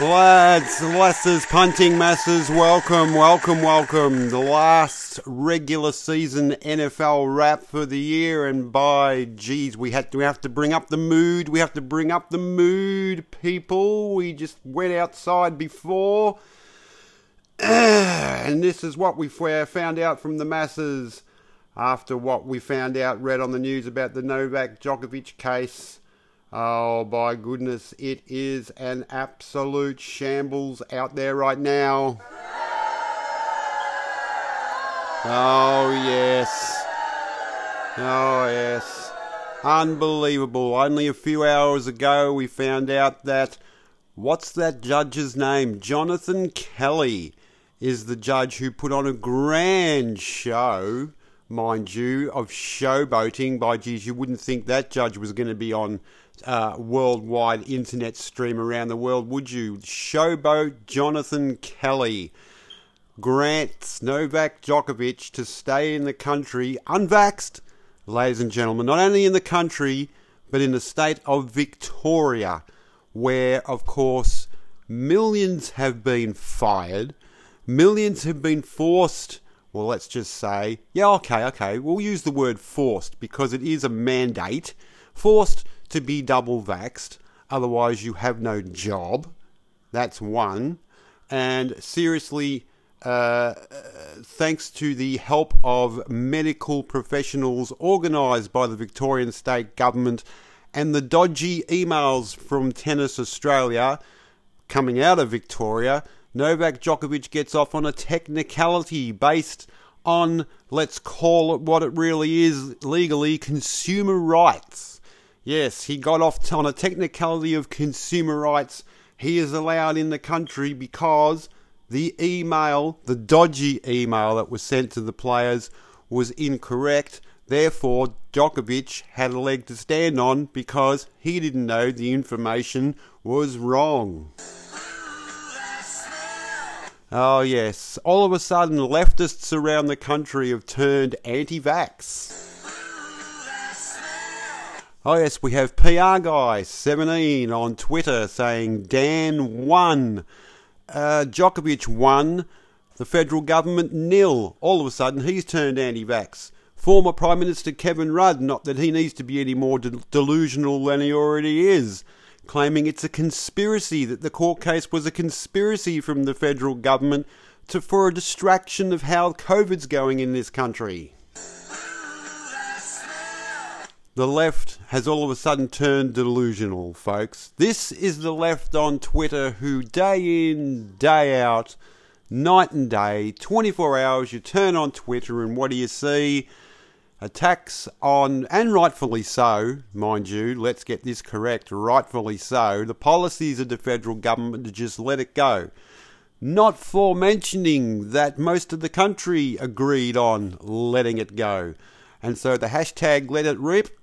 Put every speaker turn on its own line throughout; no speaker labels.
Lads, lasses, punting masses, welcome, welcome, welcome. The last regular season NFL wrap for the year, and by geez, we had to we have to bring up the mood. We have to bring up the mood, people. We just went outside before, and this is what we uh, found out from the masses after what we found out, read on the news about the Novak Djokovic case. Oh, by goodness, it is an absolute shambles out there right now. Oh, yes. Oh, yes. Unbelievable. Only a few hours ago, we found out that what's that judge's name? Jonathan Kelly is the judge who put on a grand show, mind you, of showboating. By geez, you wouldn't think that judge was going to be on uh, worldwide internet stream around the world, would you? Showboat Jonathan Kelly grants Novak Djokovic to stay in the country unvaxxed, ladies and gentlemen, not only in the country, but in the state of Victoria, where, of course, millions have been fired, millions have been forced. Well, let's just say, yeah, okay, okay, we'll use the word forced because it is a mandate. Forced to be double vaxxed, otherwise, you have no job. That's one. And seriously, uh, thanks to the help of medical professionals organised by the Victorian State Government and the dodgy emails from Tennis Australia coming out of Victoria, Novak Djokovic gets off on a technicality based on, let's call it what it really is legally, consumer rights. Yes, he got off on a technicality of consumer rights. He is allowed in the country because the email, the dodgy email that was sent to the players, was incorrect. Therefore, Djokovic had a leg to stand on because he didn't know the information was wrong. Oh, yes. All of a sudden, leftists around the country have turned anti vax. Oh, yes, we have PR Guy 17 on Twitter saying Dan won, uh, Djokovic won, the federal government nil. All of a sudden, he's turned anti vax. Former Prime Minister Kevin Rudd, not that he needs to be any more de- delusional than he already is, claiming it's a conspiracy, that the court case was a conspiracy from the federal government to, for a distraction of how COVID's going in this country the left has all of a sudden turned delusional, folks. This is the left on Twitter who, day in, day out, night and day, 24 hours, you turn on Twitter and what do you see? Attacks on, and rightfully so, mind you, let's get this correct, rightfully so, the policies of the federal government to just let it go. Not for mentioning that most of the country agreed on letting it go. And so the hashtag let it rip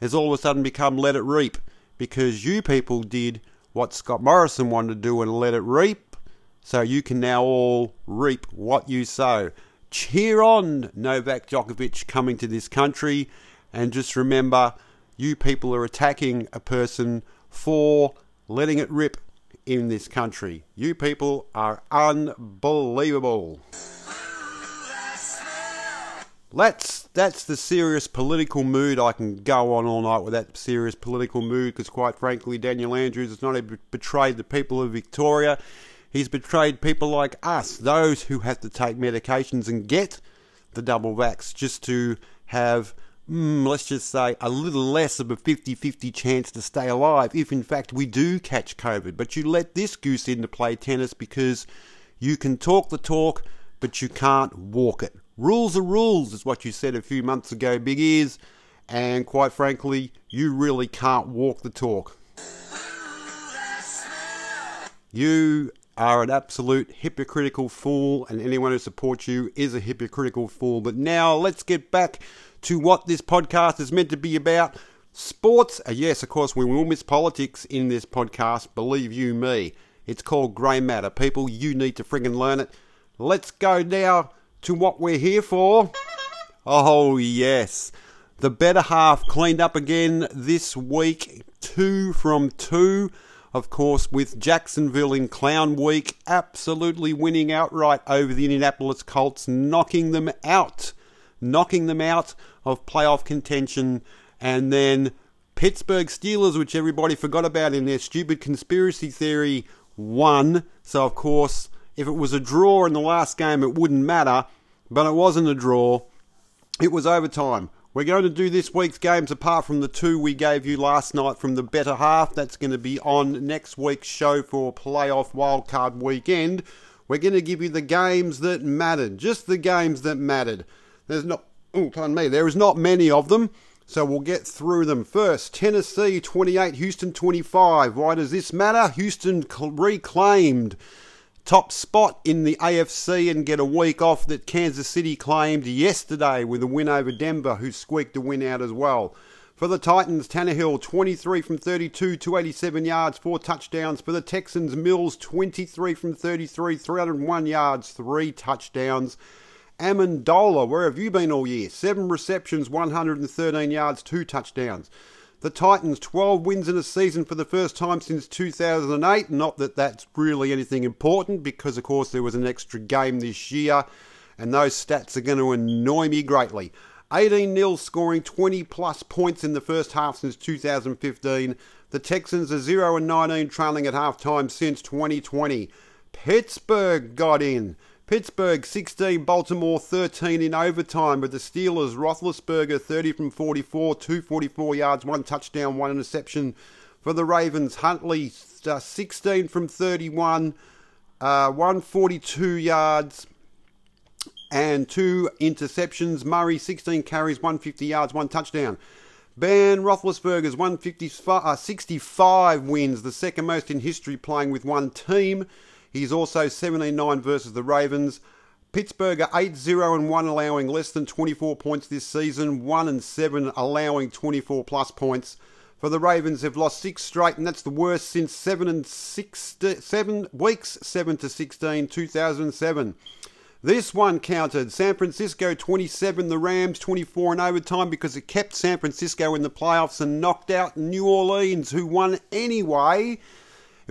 has all of a sudden become let it reap because you people did what Scott Morrison wanted to do and let it reap. So you can now all reap what you sow. Cheer on Novak Djokovic coming to this country. And just remember, you people are attacking a person for letting it rip in this country. You people are unbelievable. That's that's the serious political mood. I can go on all night with that serious political mood because, quite frankly, Daniel Andrews has not betrayed the people of Victoria, he's betrayed people like us, those who have to take medications and get the double vax just to have, mm, let's just say, a little less of a 50 50 chance to stay alive if, in fact, we do catch COVID. But you let this goose in to play tennis because you can talk the talk, but you can't walk it. Rules are rules, is what you said a few months ago, Big Ears. And quite frankly, you really can't walk the talk. You are an absolute hypocritical fool, and anyone who supports you is a hypocritical fool. But now let's get back to what this podcast is meant to be about. Sports, uh, yes, of course, we will miss politics in this podcast, believe you me. It's called Grey Matter. People, you need to friggin' learn it. Let's go now to what we're here for. Oh, yes. The better half cleaned up again this week. Two from two. Of course, with Jacksonville in Clown Week absolutely winning outright over the Indianapolis Colts, knocking them out, knocking them out of playoff contention, and then Pittsburgh Steelers, which everybody forgot about in their stupid conspiracy theory, won. So, of course, if it was a draw in the last game, it wouldn't matter, but it wasn't a draw. It was overtime. We're going to do this week's games apart from the two we gave you last night from the better half. That's going to be on next week's show for playoff wildcard weekend. We're going to give you the games that mattered, just the games that mattered. There's not, oh, pardon me, there is not many of them, so we'll get through them. First, Tennessee 28, Houston 25. Why does this matter? Houston reclaimed top spot in the AFC and get a week off that Kansas City claimed yesterday with a win over Denver, who squeaked a win out as well. For the Titans, Tannehill 23 from 32, 287 yards, four touchdowns. For the Texans, Mills 23 from 33, 301 yards, three touchdowns. Amendola, where have you been all year? Seven receptions, 113 yards, two touchdowns. The Titans, 12 wins in a season for the first time since 2008. Not that that's really anything important because, of course, there was an extra game this year, and those stats are going to annoy me greatly. 18 0 scoring 20 plus points in the first half since 2015. The Texans are 0 and 19 trailing at halftime since 2020. Pittsburgh got in. Pittsburgh 16, Baltimore 13 in overtime with the Steelers. Roethlisberger 30 from 44, 244 yards, one touchdown, one interception. For the Ravens, Huntley uh, 16 from 31, uh, 142 yards and two interceptions. Murray 16 carries, 150 yards, one touchdown. Ben Roethlisberger's 165, uh, 65 wins, the second most in history playing with one team. He's also 17 9 versus the Ravens. Pittsburgh are 8 0 and 1, allowing less than 24 points this season, 1 and 7, allowing 24 plus points. For the Ravens, they've lost six straight, and that's the worst since seven and six, seven weeks, seven to 16, 2007. This one counted. San Francisco 27, the Rams 24 in overtime because it kept San Francisco in the playoffs and knocked out New Orleans, who won anyway.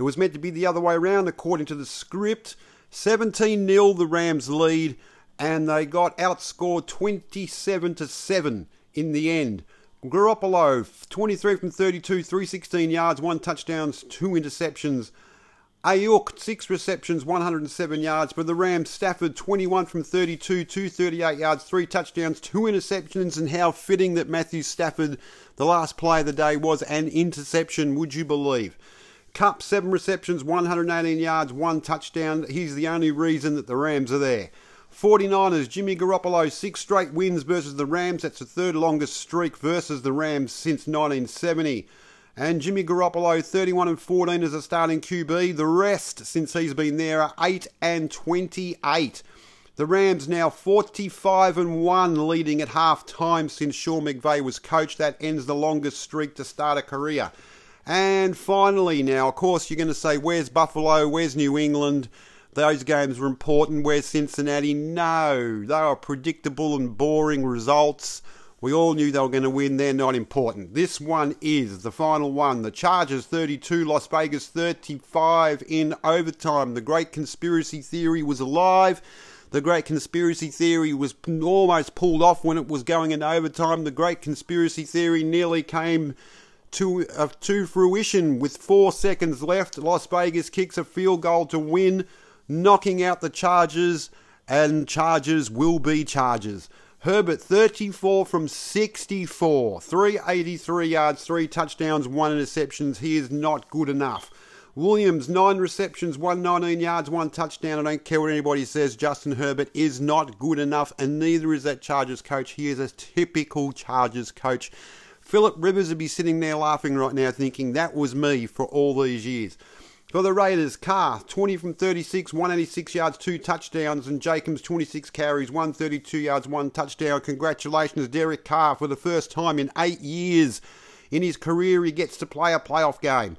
It was meant to be the other way around according to the script. 17 0 the Rams lead, and they got outscored 27 to 7 in the end. Garoppolo, 23 from 32, 316 yards, one touchdowns, two interceptions. Aiyuk, six receptions, 107 yards. For the Rams, Stafford, 21 from 32, 238 yards, three touchdowns, two interceptions. And how fitting that Matthew Stafford, the last play of the day, was an interception, would you believe? Kupp, seven receptions, 118 yards, one touchdown. He's the only reason that the Rams are there. 49ers, Jimmy Garoppolo, six straight wins versus the Rams. That's the third longest streak versus the Rams since 1970. And Jimmy Garoppolo, 31 and 14 as a starting QB. The rest, since he's been there, are 8 and 28. The Rams now 45 and 1, leading at half time since Sean McVay was coach. That ends the longest streak to start a career. And finally, now, of course, you're going to say, where's Buffalo? Where's New England? Those games were important. Where's Cincinnati? No, they are predictable and boring results. We all knew they were going to win. They're not important. This one is the final one. The Chargers 32, Las Vegas 35 in overtime. The great conspiracy theory was alive. The great conspiracy theory was almost pulled off when it was going into overtime. The great conspiracy theory nearly came to, uh, to fruition with four seconds left. Las Vegas kicks a field goal to win, knocking out the Chargers, and Chargers will be Chargers. Herbert 34 from 64, 383 yards, three touchdowns, one interceptions. He is not good enough. Williams, nine receptions, 119 yards, one touchdown. I don't care what anybody says. Justin Herbert is not good enough, and neither is that Chargers coach. He is a typical Chargers coach. Philip Rivers would be sitting there laughing right now, thinking that was me for all these years. For the Raiders, Carr, 20 from 36, 186 yards, two touchdowns, and Jacobs, 26 carries, 132 yards, one touchdown. Congratulations, Derek Carr, for the first time in eight years in his career, he gets to play a playoff game.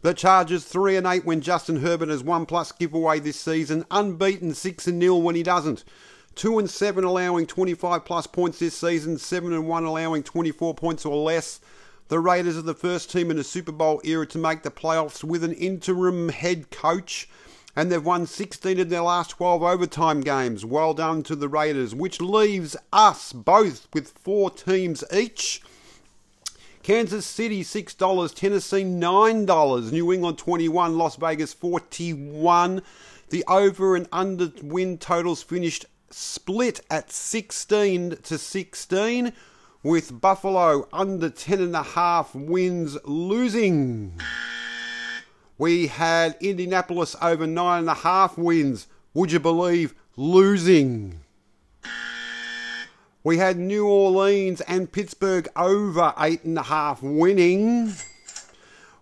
The Chargers 3 and 8 when Justin Herbert has one plus giveaway this season, unbeaten 6 and 0 when he doesn't. 2 and 7 allowing 25 plus points this season, 7 and 1 allowing 24 points or less. The Raiders are the first team in the Super Bowl era to make the playoffs with an interim head coach, and they've won 16 of their last 12 overtime games. Well done to the Raiders, which leaves us both with four teams each. Kansas City $6, Tennessee $9, New England 21, Las Vegas 41. The over and under win totals finished split at 16 to 16 with Buffalo under 10.5 wins losing. We had Indianapolis over 9.5 wins. Would you believe losing? We had New Orleans and Pittsburgh over 8.5 winning.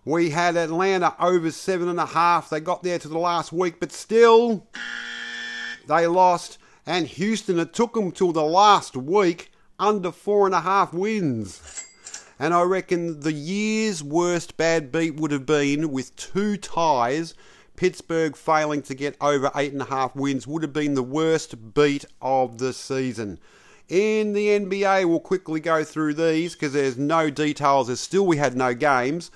We had Atlanta over 7.5. They got there to the last week, but still they lost. And Houston, it took them till the last week under four and a half wins. And I reckon the year's worst bad beat would have been with two ties. Pittsburgh failing to get over eight and a half wins would have been the worst beat of the season. In the NBA, we'll quickly go through these because there's no details. There's still we had no games.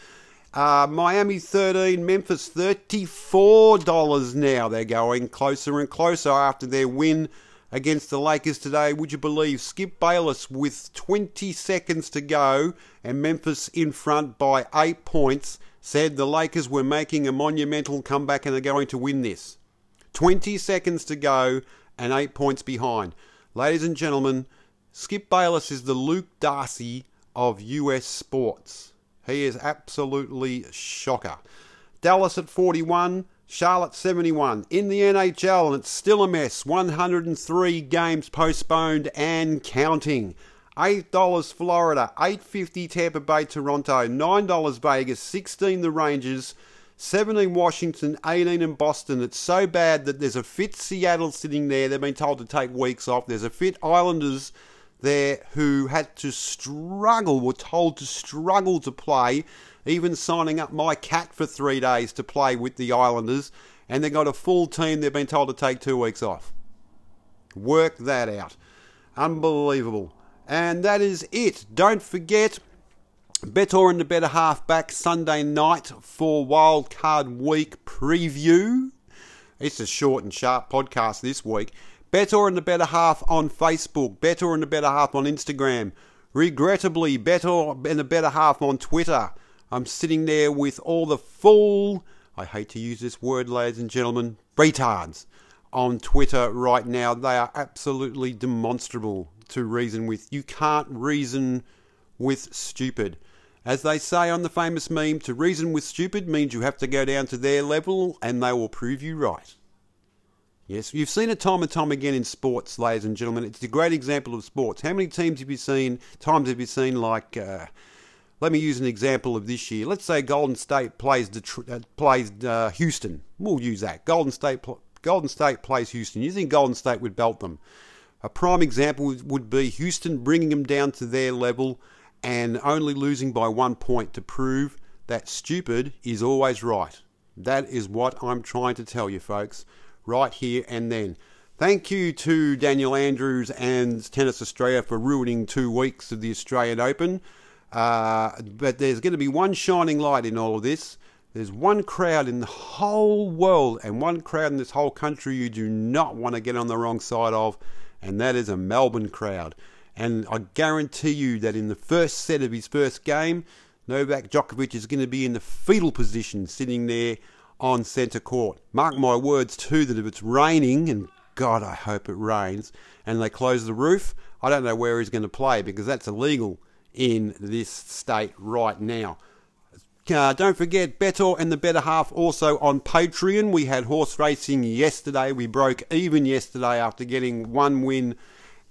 Uh, Miami 13, Memphis $34 now. They're going closer and closer after their win against the Lakers today. Would you believe Skip Bayless with 20 seconds to go and Memphis in front by eight points said the Lakers were making a monumental comeback and are going to win this. 20 seconds to go and eight points behind. Ladies and gentlemen, Skip Bayless is the Luke Darcy of US sports. He is absolutely shocker. Dallas at 41, Charlotte 71 in the NHL, and it's still a mess. 103 games postponed and counting. $8 Florida, 8.50 Tampa Bay Toronto, $9 Vegas, 16 the Rangers, 17 Washington, 18 in Boston. It's so bad that there's a fit Seattle sitting there. They've been told to take weeks off. There's a fit Islanders there who had to struggle, were told to struggle to play even signing up my cat for three days to play with the Islanders, and they've got a full team they've been told to take two weeks off. Work that out. Unbelievable. And that is it. Don't forget, Bettor and the Better Half back Sunday night for Wildcard Week preview. It's a short and sharp podcast this week. Bettor and the Better Half on Facebook, Bettor and the Better Half on Instagram, regrettably, Bettor and the Better Half on Twitter. I'm sitting there with all the full, I hate to use this word, ladies and gentlemen, retards on Twitter right now. They are absolutely demonstrable to reason with. You can't reason with stupid. As they say on the famous meme, to reason with stupid means you have to go down to their level and they will prove you right. Yes, you've seen it time and time again in sports, ladies and gentlemen. It's a great example of sports. How many teams have you seen, times have you seen like uh, let me use an example of this year. Let's say Golden State plays Detroit, uh, plays uh, Houston. We'll use that. Golden State Golden State plays Houston. You think Golden State would belt them? A prime example would be Houston bringing them down to their level and only losing by one point to prove that stupid is always right. That is what I'm trying to tell you, folks, right here and then. Thank you to Daniel Andrews and Tennis Australia for ruining two weeks of the Australian Open. Uh, but there's going to be one shining light in all of this. There's one crowd in the whole world and one crowd in this whole country you do not want to get on the wrong side of, and that is a Melbourne crowd. And I guarantee you that in the first set of his first game, Novak Djokovic is going to be in the fetal position sitting there on centre court. Mark my words, too, that if it's raining, and God, I hope it rains, and they close the roof, I don't know where he's going to play because that's illegal in this state right now. Uh, don't forget Bettor and the Better Half also on Patreon. We had horse racing yesterday. We broke even yesterday after getting one win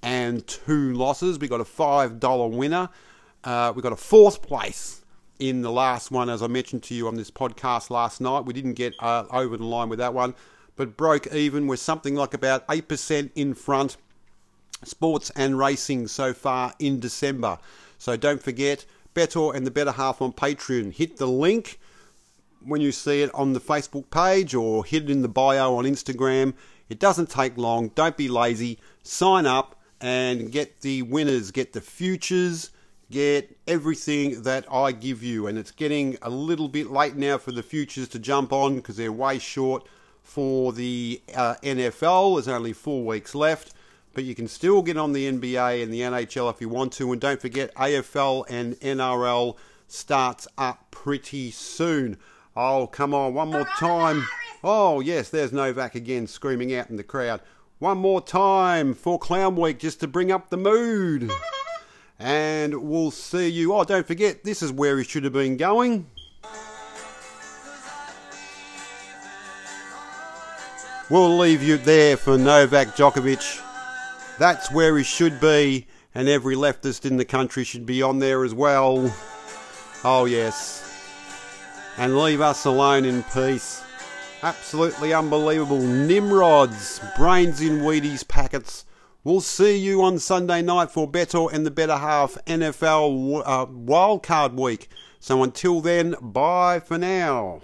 and two losses. We got a $5 winner. Uh, we got a fourth place in the last one, as I mentioned to you on this podcast last night. We didn't get uh, over the line with that one, but broke even. We're something like about 8% in front, sports and racing so far in December. So don't forget, Bettor and the Better Half on Patreon. Hit the link when you see it on the Facebook page or hit it in the bio on Instagram. It doesn't take long. Don't be lazy. Sign up and get the winners, get the futures, get everything that I give you. And it's getting a little bit late now for the futures to jump on because they're way short for the uh, NFL. There's only four weeks left. But you can still get on the NBA and the NHL if you want to. And don't forget, AFL and NRL starts up pretty soon. Oh, come on, one more time. Oh, yes, there's Novak again screaming out in the crowd. One more time for Clown Week just to bring up the mood. And we'll see you. Oh, don't forget, this is where he should have been going. We'll leave you there for Novak Djokovic. That's where he should be, and every leftist in the country should be on there as well. Oh, yes. And leave us alone in peace. Absolutely unbelievable. Nimrods, brains in Wheaties packets. We'll see you on Sunday night for Bettor and the Better Half NFL uh, Wildcard Week. So until then, bye for now.